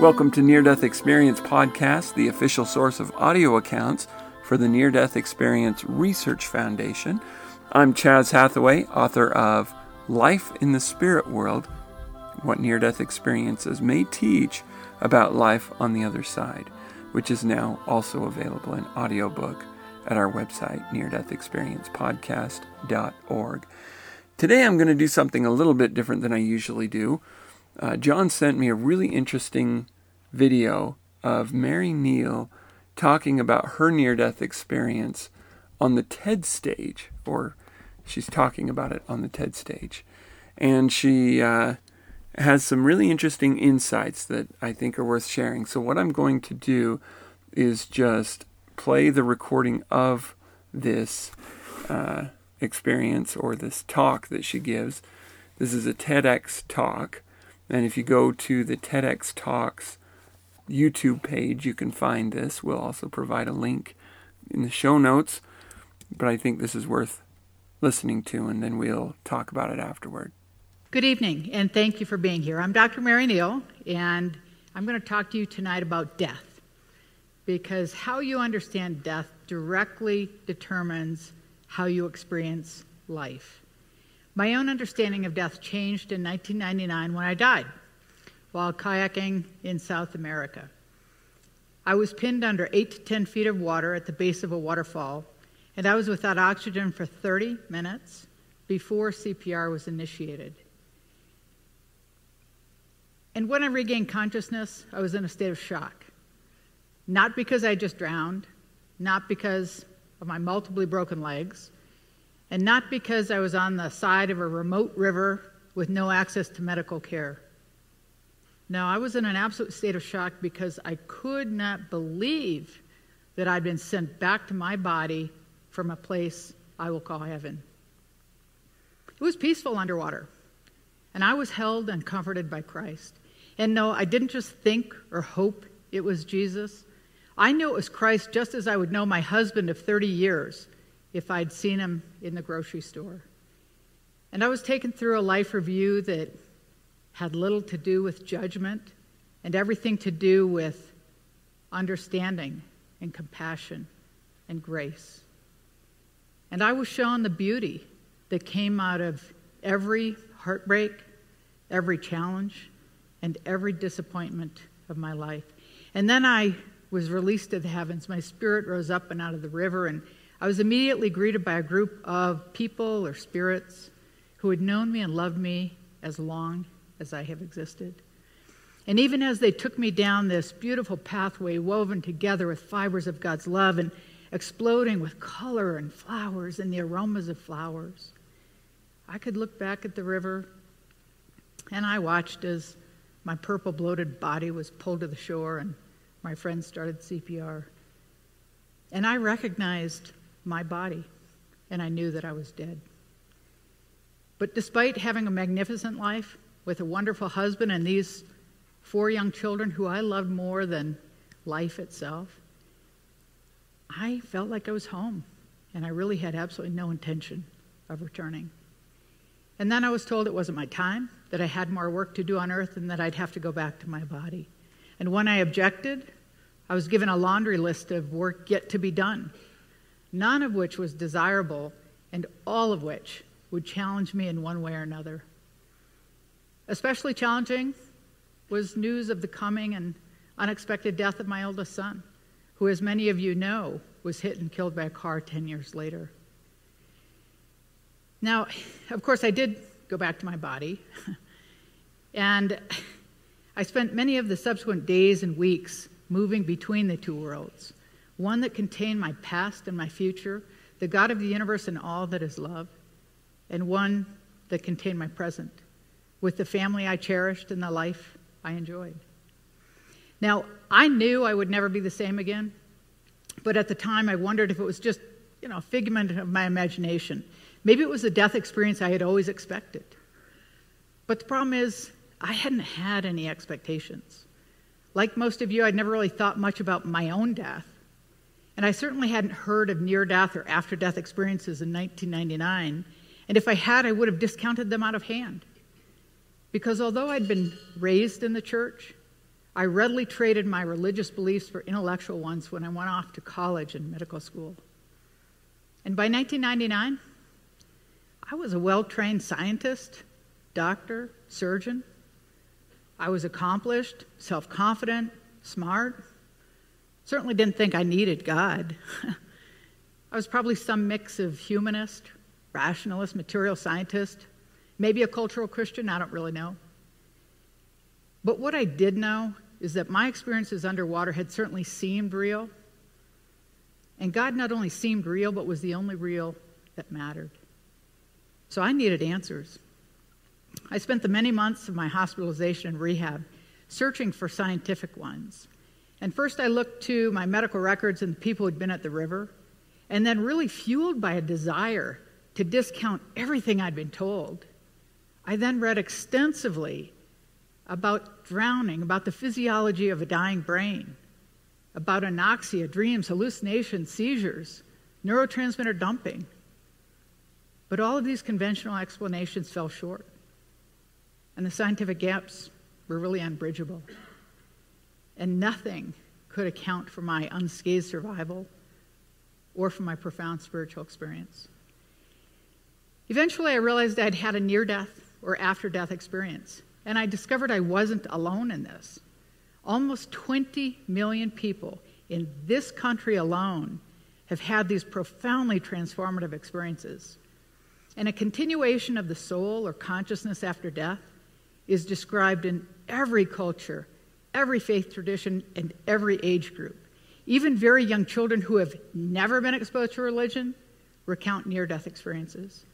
Welcome to Near Death Experience Podcast, the official source of audio accounts for the Near Death Experience Research Foundation. I'm Chaz Hathaway, author of Life in the Spirit World What Near Death Experiences May Teach About Life on the Other Side, which is now also available in audiobook at our website, neardeathexperiencepodcast.org. Today I'm going to do something a little bit different than I usually do. Uh, John sent me a really interesting video of Mary Neal talking about her near death experience on the TED stage, or she's talking about it on the TED stage. And she uh, has some really interesting insights that I think are worth sharing. So, what I'm going to do is just play the recording of this uh, experience or this talk that she gives. This is a TEDx talk and if you go to the TEDx Talks YouTube page, you can find this. We'll also provide a link in the show notes, but I think this is worth listening to, and then we'll talk about it afterward. Good evening, and thank you for being here. I'm Dr. Mary Neal, and I'm going to talk to you tonight about death because how you understand death directly determines how you experience life. My own understanding of death changed in 1999 when I died while kayaking in South America. I was pinned under 8 to 10 feet of water at the base of a waterfall, and I was without oxygen for 30 minutes before CPR was initiated. And when I regained consciousness, I was in a state of shock. Not because I just drowned, not because of my multiply broken legs, and not because I was on the side of a remote river with no access to medical care. No, I was in an absolute state of shock because I could not believe that I'd been sent back to my body from a place I will call heaven. It was peaceful underwater, and I was held and comforted by Christ. And no, I didn't just think or hope it was Jesus. I knew it was Christ just as I would know my husband of 30 years if I'd seen him in the grocery store. And I was taken through a life review that had little to do with judgment and everything to do with understanding and compassion and grace. And I was shown the beauty that came out of every heartbreak, every challenge, and every disappointment of my life. And then I was released to the heavens. My spirit rose up and out of the river and I was immediately greeted by a group of people or spirits who had known me and loved me as long as I have existed. And even as they took me down this beautiful pathway woven together with fibers of God's love and exploding with color and flowers and the aromas of flowers, I could look back at the river and I watched as my purple bloated body was pulled to the shore and my friends started CPR. And I recognized my body, and I knew that I was dead. But despite having a magnificent life with a wonderful husband and these four young children who I loved more than life itself, I felt like I was home, and I really had absolutely no intention of returning. And then I was told it wasn't my time, that I had more work to do on earth, and that I'd have to go back to my body. And when I objected, I was given a laundry list of work yet to be done none of which was desirable, and all of which would challenge me in one way or another. Especially challenging was news of the coming and unexpected death of my oldest son, who, as many of you know, was hit and killed by a car 10 years later. Now, of course, I did go back to my body, and I spent many of the subsequent days and weeks moving between the two worlds one that contained my past and my future, the God of the universe and all that is love, and one that contained my present, with the family I cherished and the life I enjoyed. Now, I knew I would never be the same again, but at the time I wondered if it was just, you know, a figment of my imagination. Maybe it was the death experience I had always expected. But the problem is, I hadn't had any expectations. Like most of you, I'd never really thought much about my own death. And I certainly hadn't heard of near death or after death experiences in 1999. And if I had, I would have discounted them out of hand. Because although I'd been raised in the church, I readily traded my religious beliefs for intellectual ones when I went off to college and medical school. And by 1999, I was a well trained scientist, doctor, surgeon. I was accomplished, self confident, smart. Certainly didn't think I needed God. I was probably some mix of humanist, rationalist, material scientist, maybe a cultural Christian, I don't really know. But what I did know is that my experiences underwater had certainly seemed real. And God not only seemed real, but was the only real that mattered. So I needed answers. I spent the many months of my hospitalization and rehab searching for scientific ones. And first I looked to my medical records and the people who'd been at the river, and then, really fueled by a desire to discount everything I'd been told, I then read extensively about drowning, about the physiology of a dying brain, about anoxia, dreams, hallucinations, seizures, neurotransmitter dumping. But all of these conventional explanations fell short, and the scientific gaps were really unbridgeable and nothing could account for my unscathed survival or for my profound spiritual experience. Eventually, I realized I'd had a near death or after death experience, and I discovered I wasn't alone in this. Almost 20 million people in this country alone have had these profoundly transformative experiences. And a continuation of the soul or consciousness after death is described in every culture every faith tradition and every age group. Even very young children who have never been exposed to religion recount near death experiences.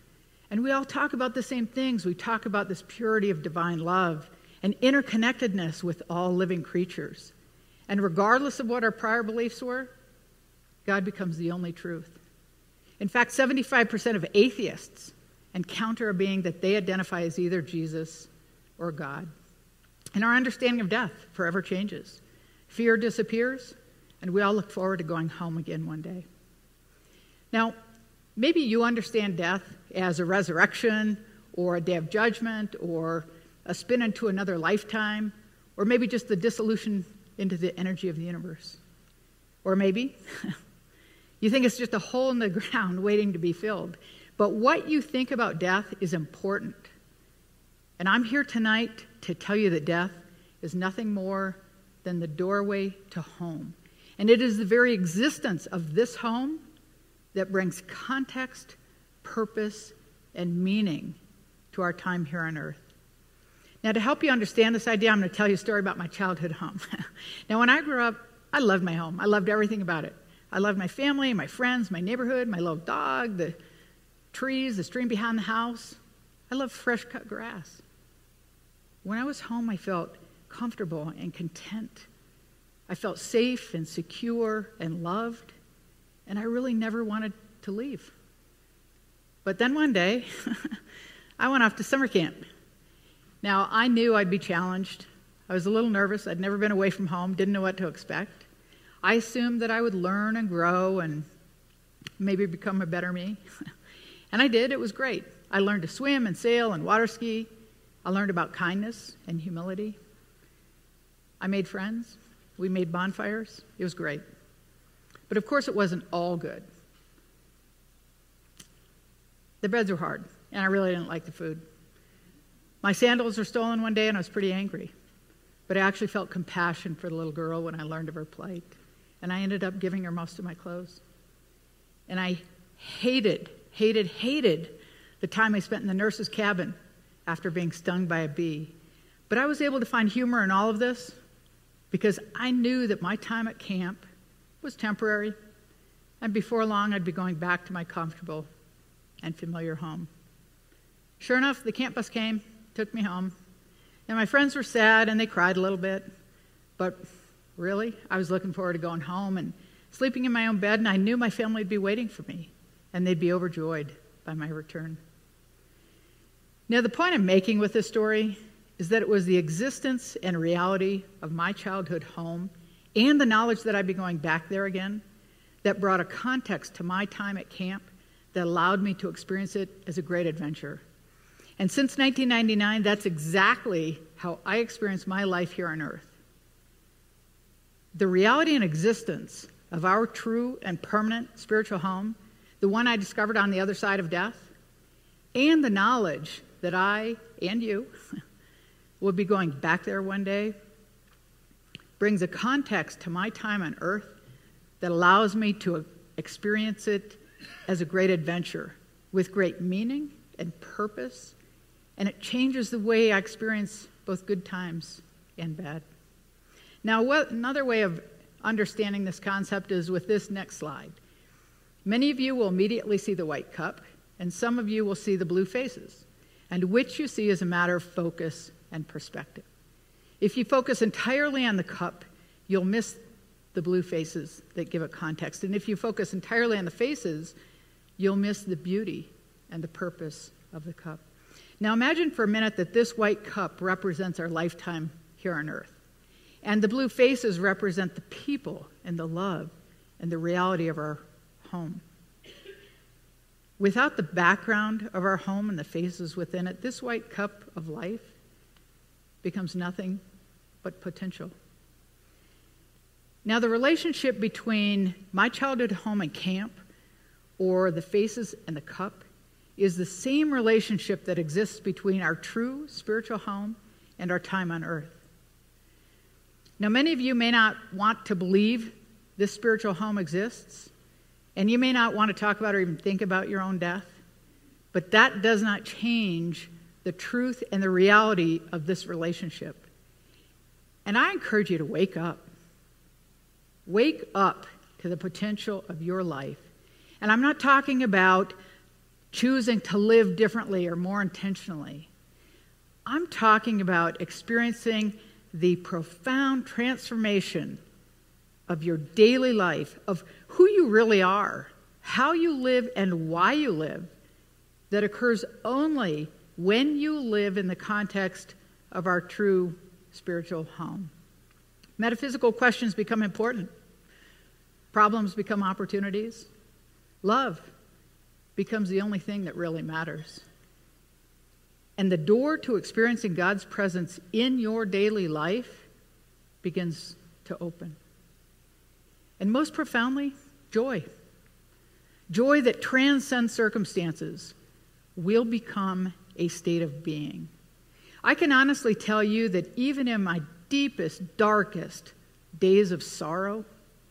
And we all talk about the same things. We talk about this purity of divine love and interconnectedness with all living creatures. And regardless of what our prior beliefs were, God becomes the only truth. In fact, 75% of atheists encounter a being that they identify as either Jesus or God. And our understanding of death forever changes. Fear disappears, and we all look forward to going home again one day. Now, maybe you understand death as a resurrection or a day of judgment or a spin into another lifetime or maybe just the dissolution into the energy of the universe. Or maybe you think it's just a hole in the ground waiting to be filled. But what you think about death is important. And I'm here tonight to tell you that death is nothing more than the doorway to home. And it is the very existence of this home that brings context, purpose, and meaning to our time here on earth. Now, to help you understand this idea, I'm going to tell you a story about my childhood home. now, when I grew up, I loved my home. I loved everything about it. I loved my family, my friends, my neighborhood, my little dog, the trees, the stream behind the house. I loved fresh cut grass. When I was home, I felt comfortable and content. I felt safe and secure and loved, and I really never wanted to leave. But then one day, I went off to summer camp. Now, I knew I'd be challenged. I was a little nervous. I'd never been away from home, didn't know what to expect. I assumed that I would learn and grow and maybe become a better me. and I did. It was great. I learned to swim and sail and water ski. I learned about kindness and humility. I made friends. We made bonfires. It was great. But of course, it wasn't all good. The beds were hard, and I really didn't like the food. My sandals were stolen one day, and I was pretty angry. But I actually felt compassion for the little girl when I learned of her plight. and I ended up giving her most of my clothes. And I hated, hated, hated the time I spent in the nurse's cabin after being stung by a bee. But I was able to find humor in all of this because I knew that my time at camp was temporary, and before long I'd be going back to my comfortable and familiar home. Sure enough, the camp bus came, took me home, and my friends were sad and they cried a little bit. But really, I was looking forward to going home and sleeping in my own bed, and I knew my family would be waiting for me, and they'd be overjoyed by my return. Now, the point I'm making with this story is that it was the existence and reality of my childhood home and the knowledge that I'd be going back there again that brought a context to my time at camp that allowed me to experience it as a great adventure. And since 1999, that's exactly how I experience my life here on earth. The reality and existence of our true and permanent spiritual home, the one I discovered on the other side of death, and the knowledge that I and you will be going back there one day brings a context to my time on earth that allows me to experience it as a great adventure with great meaning and purpose, and it changes the way I experience both good times and bad. Now, what, another way of understanding this concept is with this next slide. Many of you will immediately see the white cup, and some of you will see the blue faces, and which you see is a matter of focus and perspective. If you focus entirely on the cup, you'll miss the blue faces that give it context. And if you focus entirely on the faces, you'll miss the beauty and the purpose of the cup. Now imagine for a minute that this white cup represents our lifetime here on earth. And the blue faces represent the people and the love and the reality of our home. Without the background of our home and the faces within it, this white cup of life becomes nothing but potential. Now, the relationship between my childhood home and camp, or the faces and the cup, is the same relationship that exists between our true spiritual home and our time on earth. Now, many of you may not want to believe this spiritual home exists, and you may not want to talk about or even think about your own death, but that does not change the truth and the reality of this relationship. And I encourage you to wake up. Wake up to the potential of your life. And I'm not talking about choosing to live differently or more intentionally. I'm talking about experiencing the profound transformation of your daily life, of who you really are, how you live, and why you live, that occurs only when you live in the context of our true spiritual home. Metaphysical questions become important, problems become opportunities, love becomes the only thing that really matters. And the door to experiencing God's presence in your daily life begins to open. And most profoundly, joy. Joy that transcends circumstances will become a state of being. I can honestly tell you that even in my deepest, darkest days of sorrow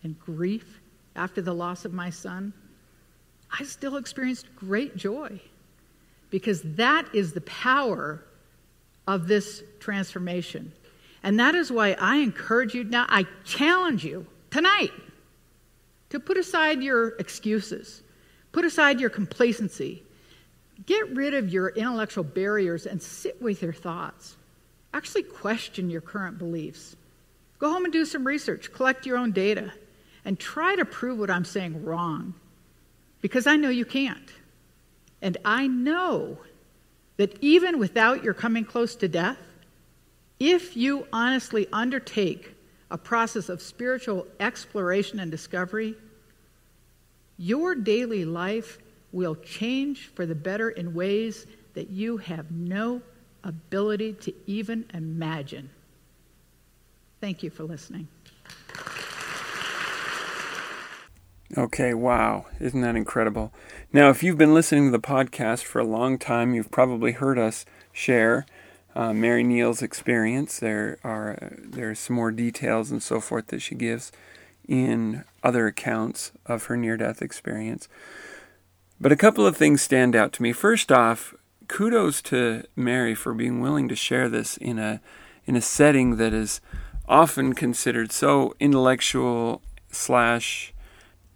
and grief after the loss of my son, I still experienced great joy because that is the power of this transformation. And that is why I encourage you now, I challenge you tonight to put aside your excuses, put aside your complacency, Get rid of your intellectual barriers and sit with your thoughts. Actually, question your current beliefs. Go home and do some research, collect your own data, and try to prove what I'm saying wrong. Because I know you can't. And I know that even without your coming close to death, if you honestly undertake a process of spiritual exploration and discovery, your daily life will change for the better in ways that you have no ability to even imagine. Thank you for listening. Okay, wow. Isn't that incredible? Now, if you've been listening to the podcast for a long time, you've probably heard us share uh, Mary Neal's experience. There are there are some more details and so forth that she gives in other accounts of her near death experience. But a couple of things stand out to me. First off, kudos to Mary for being willing to share this in a in a setting that is often considered so intellectual slash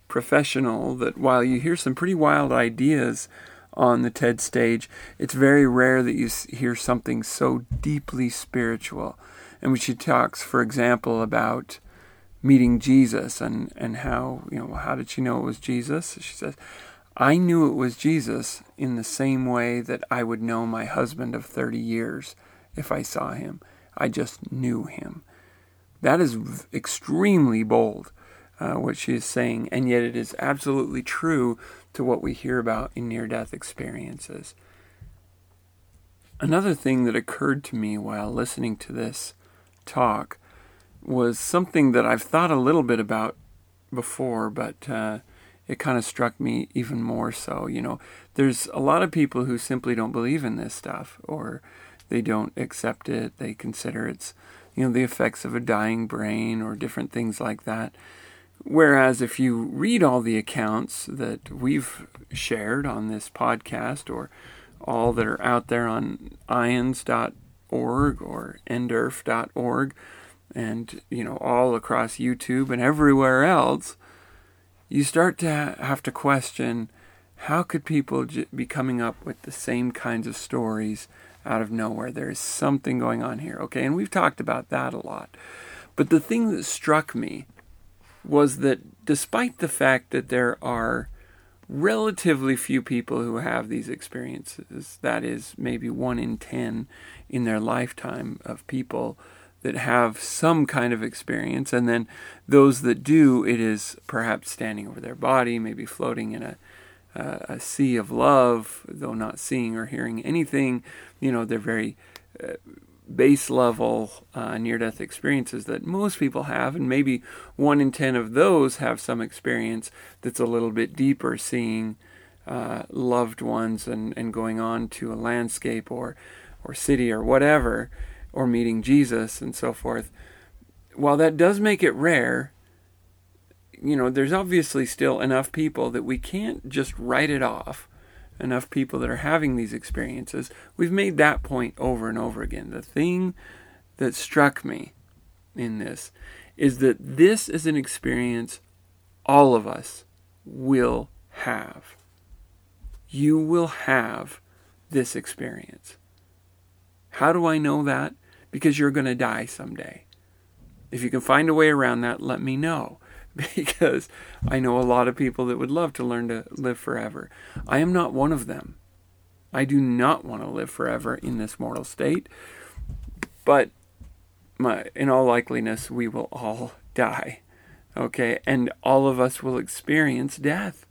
professional that while you hear some pretty wild ideas on the TED stage, it's very rare that you hear something so deeply spiritual. And when she talks, for example, about meeting Jesus and, and how, you know, how did she know it was Jesus? She says, I knew it was Jesus in the same way that I would know my husband of 30 years if I saw him. I just knew him. That is extremely bold, uh, what she is saying, and yet it is absolutely true to what we hear about in near death experiences. Another thing that occurred to me while listening to this talk was something that I've thought a little bit about before, but uh, it kind of struck me even more so. You know, there's a lot of people who simply don't believe in this stuff or they don't accept it. They consider it's, you know, the effects of a dying brain or different things like that. Whereas if you read all the accounts that we've shared on this podcast or all that are out there on ions.org or nderf.org and you know all across YouTube and everywhere else you start to have to question how could people be coming up with the same kinds of stories out of nowhere? There is something going on here. Okay and we've talked about that a lot. But the thing that struck me was that despite the fact that there are relatively few people who have these experiences, that is, maybe one in ten in their lifetime of people that have some kind of experience, and then those that do, it is perhaps standing over their body, maybe floating in a uh, a sea of love, though not seeing or hearing anything. You know, they're very uh, base level uh, near death experiences that most people have, and maybe one in ten of those have some experience that's a little bit deeper, seeing uh, loved ones and, and going on to a landscape or, or city or whatever, or meeting Jesus and so forth. While that does make it rare, you know, there's obviously still enough people that we can't just write it off enough people that are having these experiences, we've made that point over and over again. The thing that struck me in this is that this is an experience all of us will have. You will have this experience. How do I know that? Because you're going to die someday. If you can find a way around that, let me know. because I know a lot of people that would love to learn to live forever. I am not one of them. I do not want to live forever in this mortal state, but my, in all likeliness, we will all die. Okay, and all of us will experience death.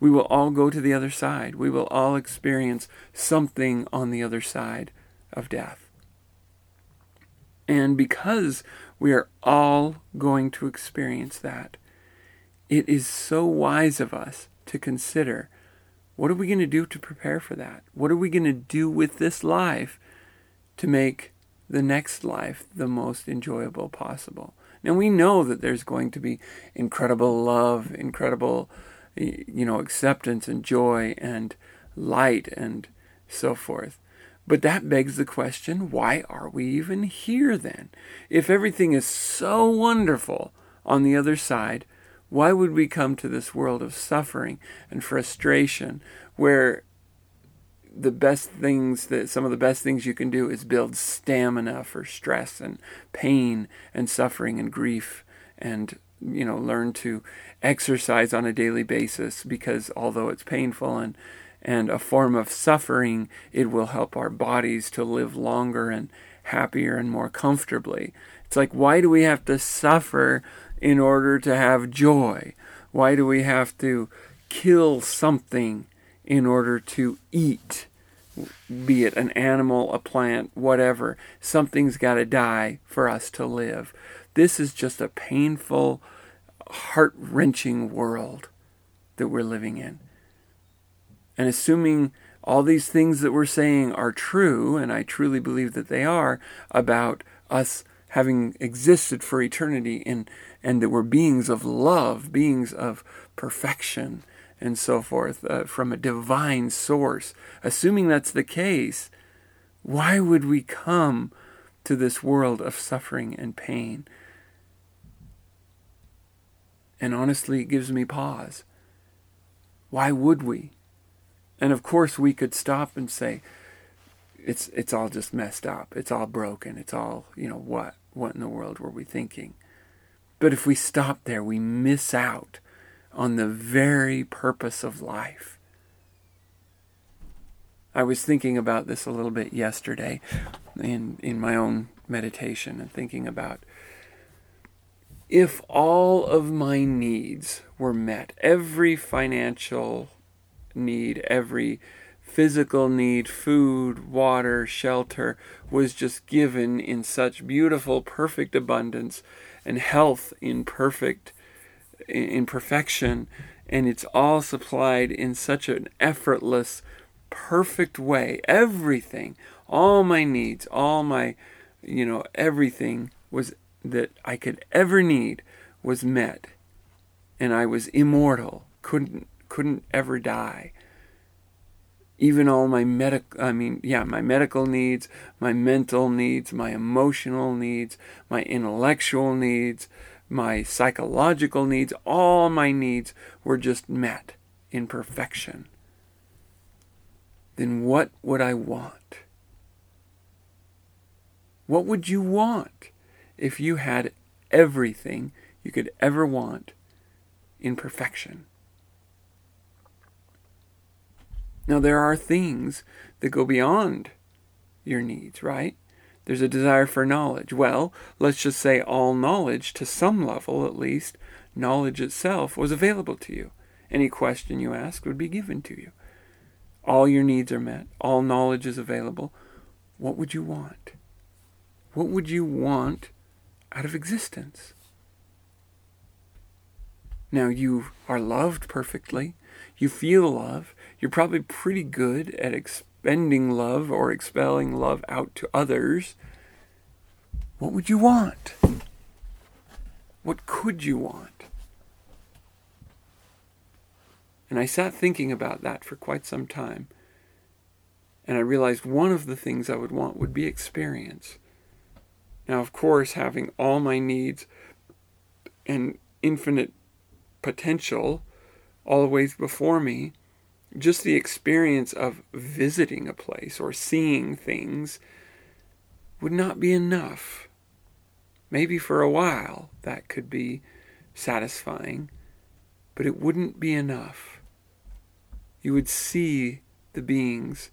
We will all go to the other side. We will all experience something on the other side of death. And because we are all going to experience that. It is so wise of us to consider what are we going to do to prepare for that? What are we going to do with this life to make the next life the most enjoyable possible? Now we know that there's going to be incredible love, incredible you know acceptance and joy and light and so forth. But that begs the question why are we even here then? If everything is so wonderful on the other side, why would we come to this world of suffering and frustration where the best things that some of the best things you can do is build stamina for stress and pain and suffering and grief and you know learn to exercise on a daily basis because although it's painful and and a form of suffering, it will help our bodies to live longer and happier and more comfortably. It's like, why do we have to suffer in order to have joy? Why do we have to kill something in order to eat? Be it an animal, a plant, whatever. Something's got to die for us to live. This is just a painful, heart wrenching world that we're living in. And assuming all these things that we're saying are true, and I truly believe that they are, about us having existed for eternity and and that we're beings of love, beings of perfection and so forth uh, from a divine source. Assuming that's the case, why would we come to this world of suffering and pain? And honestly, it gives me pause. Why would we? And of course, we could stop and say, it's it's all just messed up. It's all broken. It's all you know what what in the world were we thinking? But if we stop there, we miss out on the very purpose of life. I was thinking about this a little bit yesterday in in my own meditation and thinking about if all of my needs were met, every financial need, every physical need, food, water, shelter, was just given in such beautiful, perfect abundance, and health in perfect, in perfection, and it's all supplied in such an effortless, perfect way. Everything, all my needs, all my, you know, everything was that I could ever need was met, and I was immortal, couldn't couldn't ever die. Even all my medical, I mean yeah my medical needs my mental needs my emotional needs my intellectual needs my psychological needs all my needs were just met in perfection. Then what would I want? What would you want if you had everything you could ever want in perfection Now, there are things that go beyond your needs, right? There's a desire for knowledge. Well, let's just say all knowledge, to some level at least, knowledge itself was available to you. Any question you ask would be given to you. All your needs are met, all knowledge is available. What would you want? What would you want out of existence? Now, you are loved perfectly. You feel love you're probably pretty good at expending love or expelling love out to others. What would you want? What could you want? And I sat thinking about that for quite some time. And I realized one of the things I would want would be experience. Now, of course, having all my needs and infinite potential always before me just the experience of visiting a place or seeing things would not be enough. Maybe for a while that could be satisfying, but it wouldn't be enough. You would see the beings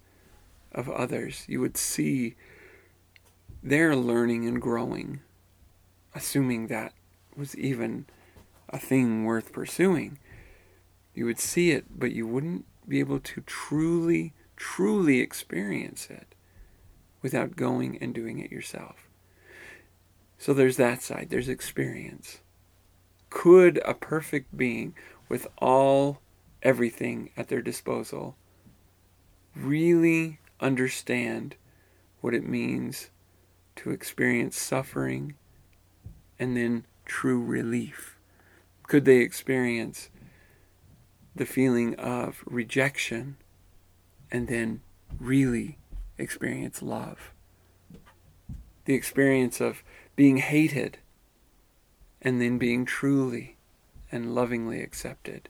of others, you would see their learning and growing, assuming that was even a thing worth pursuing. You would see it, but you wouldn't be able to truly, truly experience it without going and doing it yourself. So there's that side, there's experience. Could a perfect being with all everything at their disposal really understand what it means to experience suffering and then true relief? Could they experience the feeling of rejection and then really experience love. The experience of being hated and then being truly and lovingly accepted.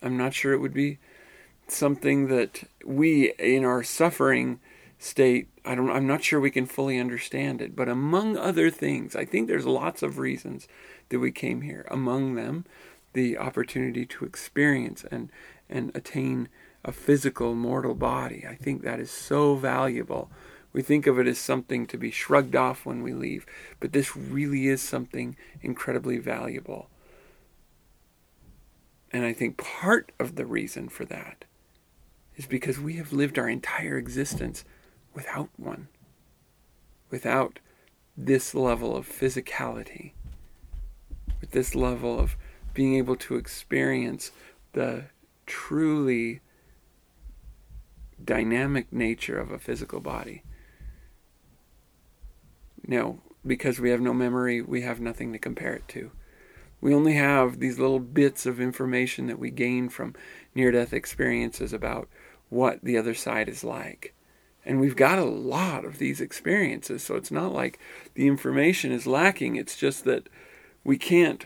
I'm not sure it would be something that we in our suffering state I don't I'm not sure we can fully understand it but among other things I think there's lots of reasons that we came here among them the opportunity to experience and, and attain a physical mortal body. I think that is so valuable. We think of it as something to be shrugged off when we leave, but this really is something incredibly valuable. And I think part of the reason for that is because we have lived our entire existence without one, without this level of physicality, with this level of being able to experience the truly dynamic nature of a physical body. Now, because we have no memory, we have nothing to compare it to. We only have these little bits of information that we gain from near death experiences about what the other side is like. And we've got a lot of these experiences, so it's not like the information is lacking. It's just that we can't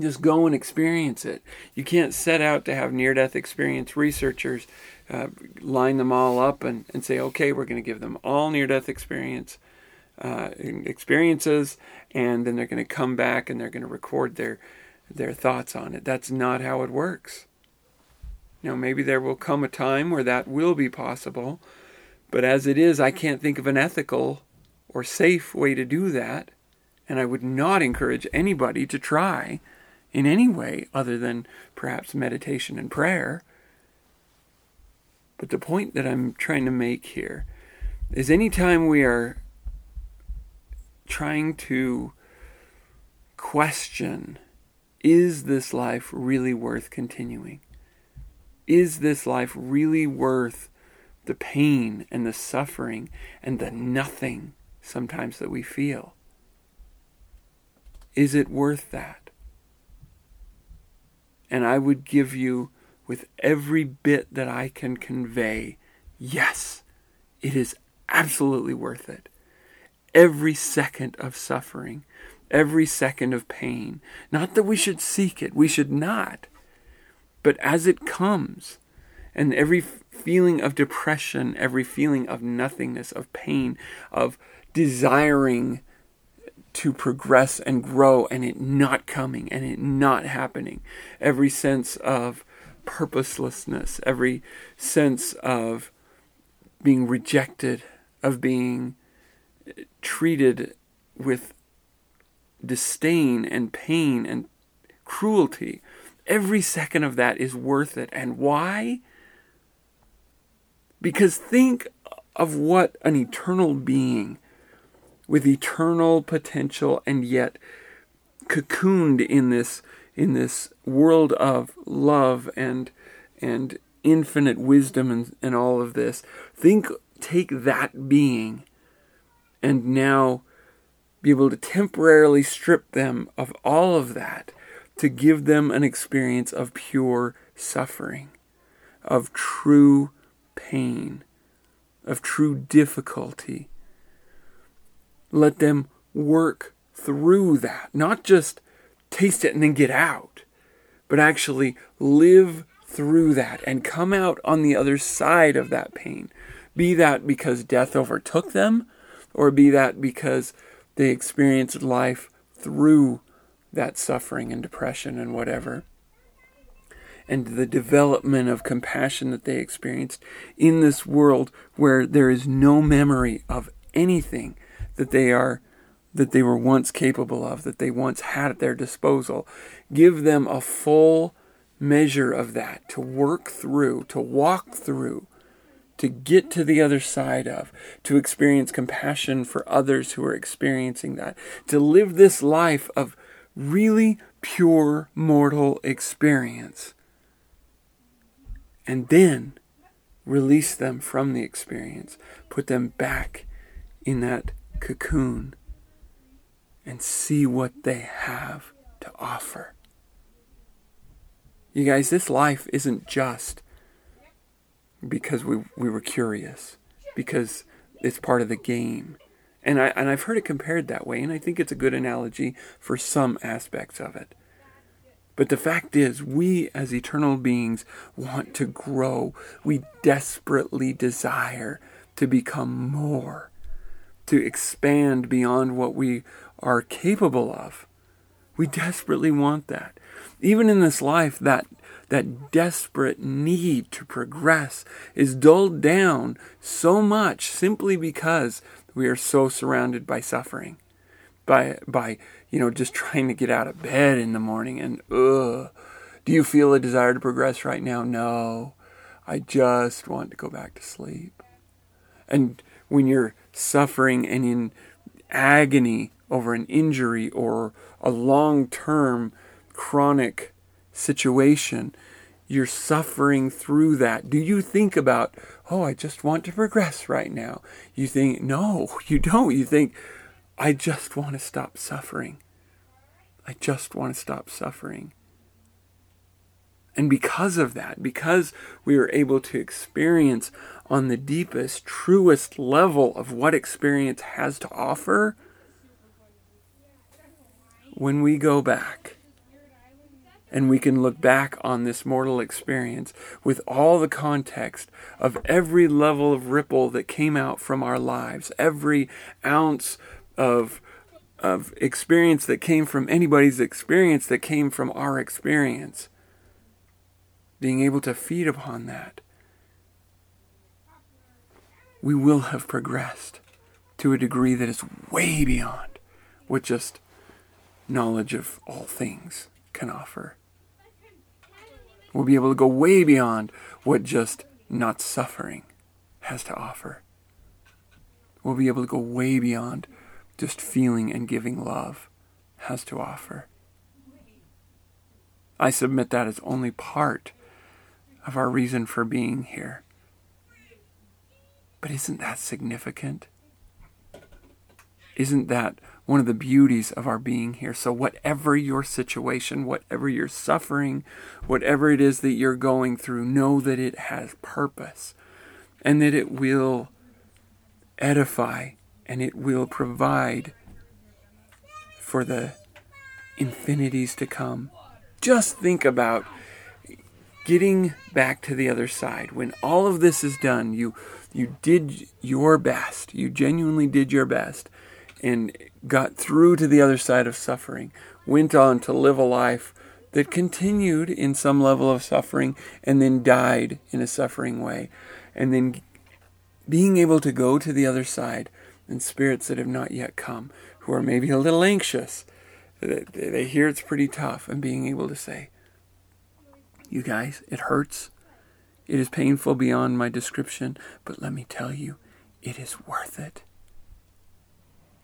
just go and experience it. You can't set out to have near death experience researchers uh, line them all up and, and say, okay, we're going to give them all near death experience uh, experiences, and then they're going to come back and they're going to record their their thoughts on it. That's not how it works. Know, maybe there will come a time where that will be possible, but as it is, I can't think of an ethical or safe way to do that, and I would not encourage anybody to try in any way other than perhaps meditation and prayer. But the point that I'm trying to make here is anytime we are trying to question is this life really worth continuing? Is this life really worth the pain and the suffering and the nothing sometimes that we feel? Is it worth that? And I would give you, with every bit that I can convey, yes, it is absolutely worth it every second of suffering, every second of pain. Not that we should seek it, we should not. But as it comes, and every feeling of depression, every feeling of nothingness, of pain, of desiring to progress and grow, and it not coming and it not happening, every sense of purposelessness, every sense of being rejected, of being treated with disdain and pain and cruelty. Every second of that is worth it. And why? Because think of what an eternal being with eternal potential and yet cocooned in this in this world of love and and infinite wisdom and, and all of this. Think take that being and now be able to temporarily strip them of all of that to give them an experience of pure suffering, of true pain, of true difficulty. Let them work through that, not just taste it and then get out, but actually live through that and come out on the other side of that pain. Be that because death overtook them or be that because they experienced life through that suffering and depression and whatever. And the development of compassion that they experienced in this world where there is no memory of anything that they are that they were once capable of, that they once had at their disposal. Give them a full measure of that to work through, to walk through, to get to the other side of, to experience compassion for others who are experiencing that, to live this life of really pure mortal experience. And then release them from the experience, put them back in that cocoon, and see what they have to offer. You guys, this life isn't just because we we were curious, because it's part of the game. And I and I've heard it compared that way, and I think it's a good analogy for some aspects of it. But the fact is, we as eternal beings want to grow. We desperately desire to become more, to expand beyond what we are capable of. We desperately want that. Even in this life, that that desperate need to progress is dulled down so much simply because we are so surrounded by suffering by by you know just trying to get out of bed in the morning and ugh do you feel a desire to progress right now no i just want to go back to sleep and when you're suffering and in agony over an injury or a long term chronic situation, you're suffering through that, do you think about, oh, I just want to progress right now? You think, no, you don't. You think, I just want to stop suffering. I just want to stop suffering. And because of that, because we are able to experience on the deepest, truest level of what experience has to offer, when we go back and we can look back on this mortal experience with all the context of every level of ripple that came out from our lives, every ounce of of experience that came from anybody's experience that came from our experience being able to feed upon that, we will have progressed to a degree that is way beyond what just knowledge of all things can offer. We'll be able to go way beyond what just not suffering has to offer. We'll be able to go way beyond just feeling and giving love has to offer. I submit that as only part of our reason for being here. But isn't that significant? Isn't that one of the beauties of our being here? So, whatever your situation, whatever you're suffering, whatever it is that you're going through, know that it has purpose and that it will edify and it will provide for the infinities to come. Just think about getting back to the other side. When all of this is done, you you did your best. You genuinely did your best and got through to the other side of suffering. Went on to live a life that continued in some level of suffering and then died in a suffering way. And then being able to go to the other side and spirits that have not yet come, who are maybe a little anxious, they hear it's pretty tough, and being able to say, you guys. It hurts. It is painful beyond my description, but let me tell you, it is worth it.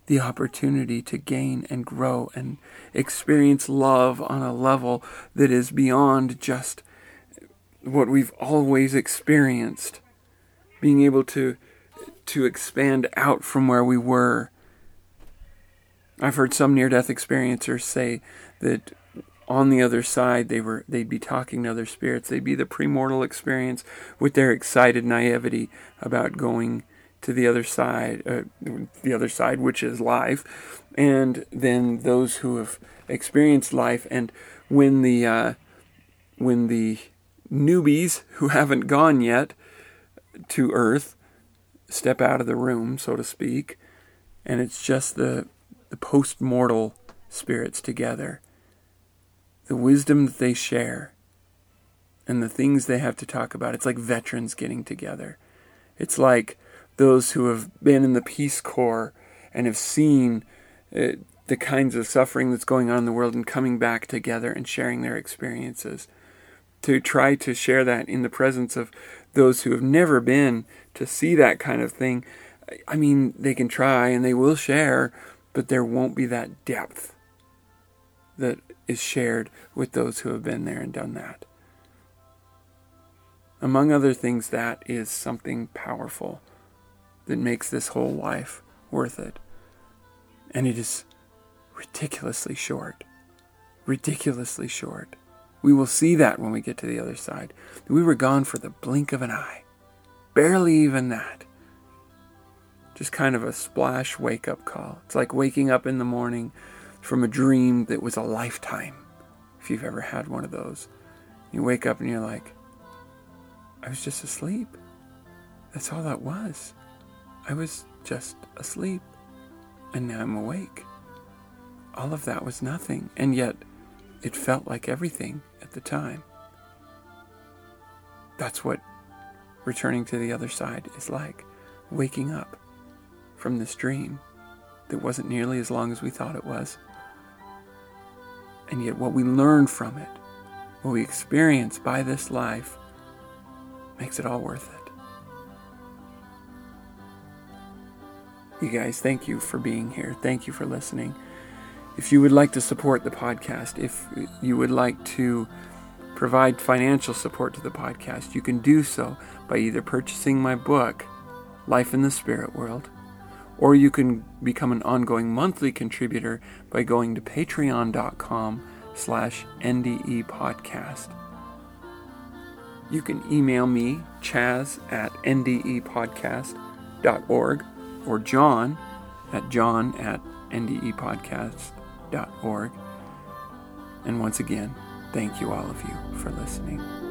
The opportunity to gain and grow and experience love on a level that is beyond just what we've always experienced. Being able to to expand out from where we were. I've heard some near death experiencers say that on the other side they were they'd be talking to other spirits. They'd be the premortal experience with their excited naivety about going to the other side uh, the other side which is life. And then those who have experienced life and when the uh, when the newbies who haven't gone yet to earth step out of the room so to speak and it's just the the post-mortal spirits together the wisdom that they share and the things they have to talk about. It's like veterans getting together. It's like those who have been in the Peace Corps and have seen uh, the kinds of suffering that's going on in the world and coming back together and sharing their experiences. To try to share that in the presence of those who have never been to see that kind of thing. I mean, they can try and they will share, but there won't be that depth that is shared with those who have been there and done that. Among other things, that is something powerful that makes this whole life worth it. And it is ridiculously short. Ridiculously short. We will see that when we get to the other side. We were gone for the blink of an eye. Barely even that. Just kind of a splash wake up call. It's like waking up in the morning from a dream that was a lifetime, if you've ever had one of those. You wake up and you're like, I was just asleep. That's all that was. I was just asleep. And now I'm awake. All of that was nothing. And yet, it felt like everything at the time. That's what returning to the other side is like. Waking up from this dream that wasn't nearly as long as we thought it was. And yet, what we learn from it, what we experience by this life, makes it all worth it. You guys, thank you for being here. Thank you for listening. If you would like to support the podcast, if you would like to provide financial support to the podcast, you can do so by either purchasing my book, Life in the Spirit World, or you can become an ongoing monthly contributor by going to patreon.com slash NDE podcast. You can email me, chaz at ndepodcast.org, or john at john at ndepodcast.org. And once again, thank you all of you for listening.